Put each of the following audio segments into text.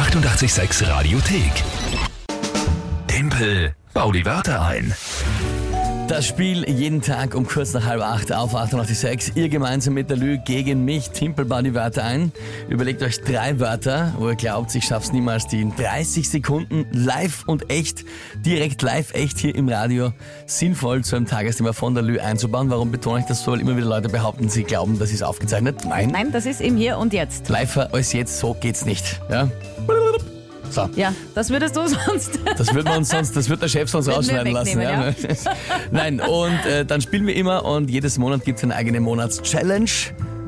886 Radiothek. Tempel, bau die Wörter ein. Das Spiel jeden Tag um kurz nach halb acht auf 886. Ihr gemeinsam mit der Lü gegen mich. Timpel baut die Wörter ein. Überlegt euch drei Wörter, wo ihr glaubt, ich schaff's niemals, die in 30 Sekunden live und echt, direkt live echt hier im Radio sinnvoll zu einem Tagesthema von der Lü einzubauen. Warum betone ich das so? Weil immer wieder Leute behaupten, sie glauben, das ist aufgezeichnet. Nein. Nein, das ist im Hier und Jetzt. Live als jetzt, so geht's nicht. Ja? So. Ja, das würdest du sonst. Das wird man uns sonst, das wird der Chef sonst rausschneiden lassen. wegnehmen, Nein, und äh, dann spielen wir immer und jedes Monat gibt es eine eigene Monatschallenge.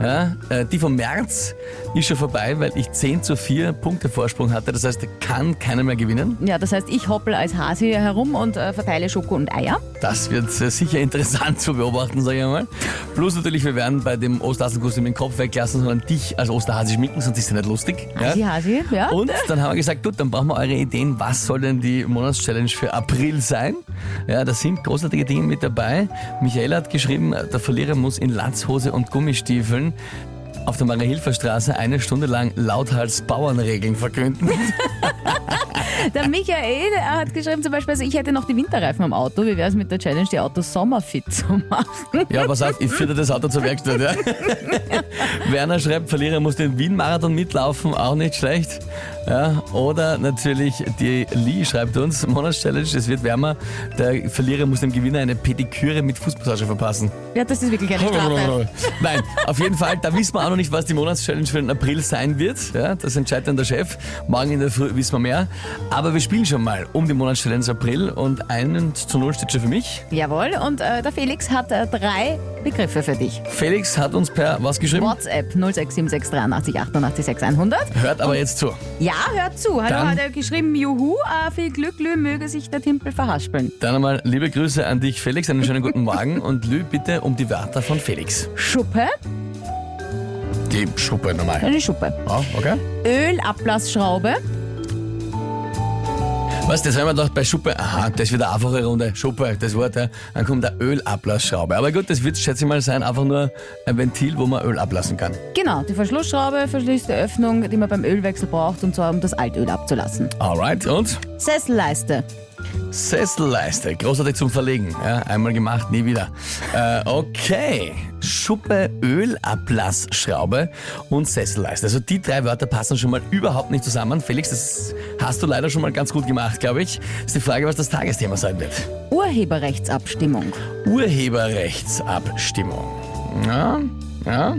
Ja, äh, die vom März ist schon vorbei, weil ich 10 zu 4 Punkte Vorsprung hatte. Das heißt, da kann keiner mehr gewinnen. Ja, das heißt, ich hoppel als Hase hier herum und äh, verteile Schoko und Eier. Das wird äh, sicher interessant zu beobachten, sage ich einmal. Plus natürlich, wir werden bei dem Osterhasenkostüm den Kopf weglassen, sondern dich als Osterhase schminken, sonst ist ja nicht lustig. Hasi, Ja? Hasi, ja. Und dann haben wir gesagt, gut, dann brauchen wir eure Ideen. Was soll denn die Monatschallenge für April sein? Ja, da sind großartige Dinge mit dabei. Michaela hat geschrieben, der Verlierer muss in Latzhose und Gummistiefeln auf der Maria-Hilfer-Straße eine Stunde lang lauthals Bauernregeln verkünden. Der Michael er hat geschrieben zum Beispiel, also ich hätte noch die Winterreifen am Auto. Wie wäre es mit der Challenge, die Autos sommerfit zu machen? Ja, pass auf, ich führe das Auto zur Werkstatt. Ja. Werner schreibt, Verlierer muss den Wien-Marathon mitlaufen, auch nicht schlecht. Ja, oder natürlich die Lee schreibt uns, Monatschallenge, es wird wärmer, der Verlierer muss dem Gewinner eine Pediküre mit Fußmassage verpassen. Ja, das ist wirklich eine Strafe. Nein, auf jeden Fall, da wissen wir auch noch nicht, was die Monatschallenge für den April sein wird. Ja, das entscheidet dann der Chef. Morgen in der Früh wissen wir mehr. Aber wir spielen schon mal um die Monatschallenge April und einen zu null steht schon für mich. Jawohl, und äh, der Felix hat äh, drei Begriffe für dich. Felix hat uns per was geschrieben? WhatsApp 0676 83 88 6100. Hört aber jetzt zu. Ja, hört zu. Hallo, Dann- hat er geschrieben, juhu, äh, viel Glück, Lü, möge sich der Timpel verhaspeln. Dann einmal liebe Grüße an dich, Felix. Einen schönen guten Morgen und Lü bitte um die Wörter von Felix. Schuppe, Die Schuppe normal. eine Schuppe. Ja, okay. Ölablassschraube, Was, das haben wir gedacht bei Schuppe. Aha, das ist wieder eine einfache Runde. Schuppe, das Wort, ja. Dann kommt der Ölablassschraube. Aber gut, das wird, schätze ich mal, sein, einfach nur ein Ventil, wo man Öl ablassen kann. Genau, die Verschlussschraube verschließt die Öffnung, die man beim Ölwechsel braucht, und zwar um das Altöl abzulassen. Alright, und? Sesselleiste, Sesselleiste, großartig zum Verlegen. Ja, einmal gemacht, nie wieder. Äh, okay. Schuppe, Ölablassschraube und Sesselleiste. Also die drei Wörter passen schon mal überhaupt nicht zusammen. Felix, das hast du leider schon mal ganz gut gemacht, glaube ich. Ist die Frage, was das Tagesthema sein wird. Urheberrechtsabstimmung, Urheberrechtsabstimmung. Ja, ja.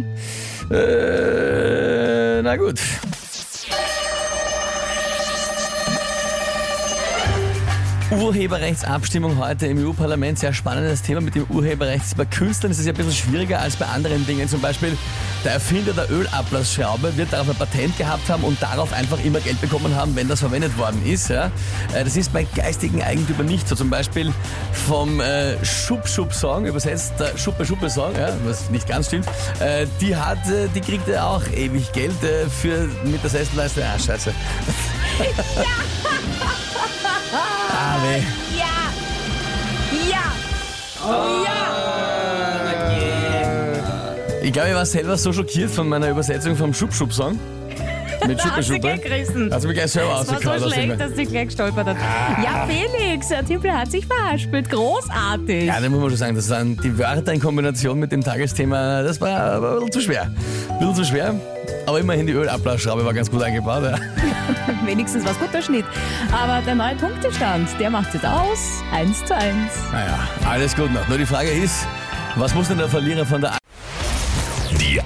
Äh, na gut. Urheberrechtsabstimmung heute im EU-Parlament. Sehr spannendes Thema mit dem Urheberrecht. Bei Künstlern ist es ja ein bisschen schwieriger als bei anderen Dingen. Zum Beispiel der Erfinder der Ölablassschraube wird darauf ein Patent gehabt haben und darauf einfach immer Geld bekommen haben, wenn das verwendet worden ist. Ja. Äh, Das ist bei geistigen Eigentümern nicht so. Zum Beispiel vom äh, Schub-Schub-Song, übersetzt der Schuppe-Schuppe-Song, ja, was nicht ganz stimmt, äh, die hat, äh, die kriegt ja auch ewig Geld äh, für, mit der Sesselleiste. Ah, scheiße. ah, weh. Ja! Ja! Ich glaube, ich war selber so schockiert von meiner Übersetzung vom Schub-Schub-Song. Mit Hast du Schuppe-Schuppe. gleich gerissen. Hat sie mich gleich selber Das war ausgekaut. so aus dem- schlecht, dass sie gleich gestolpert hat. Ja, Felix, der Timpel hat sich verhaspelt. Großartig. Ja, da muss man schon sagen, das waren die Wörter in Kombination mit dem Tagesthema, das war aber ein bisschen zu schwer. Ein bisschen zu schwer. Aber immerhin die Ölablassschraube war ganz gut eingebaut. Ja. Wenigstens war es guter Schnitt. Aber der neue Punktestand, der macht jetzt aus. 1 zu 1. Naja, alles gut noch. Nur die Frage ist, was muss denn der Verlierer von der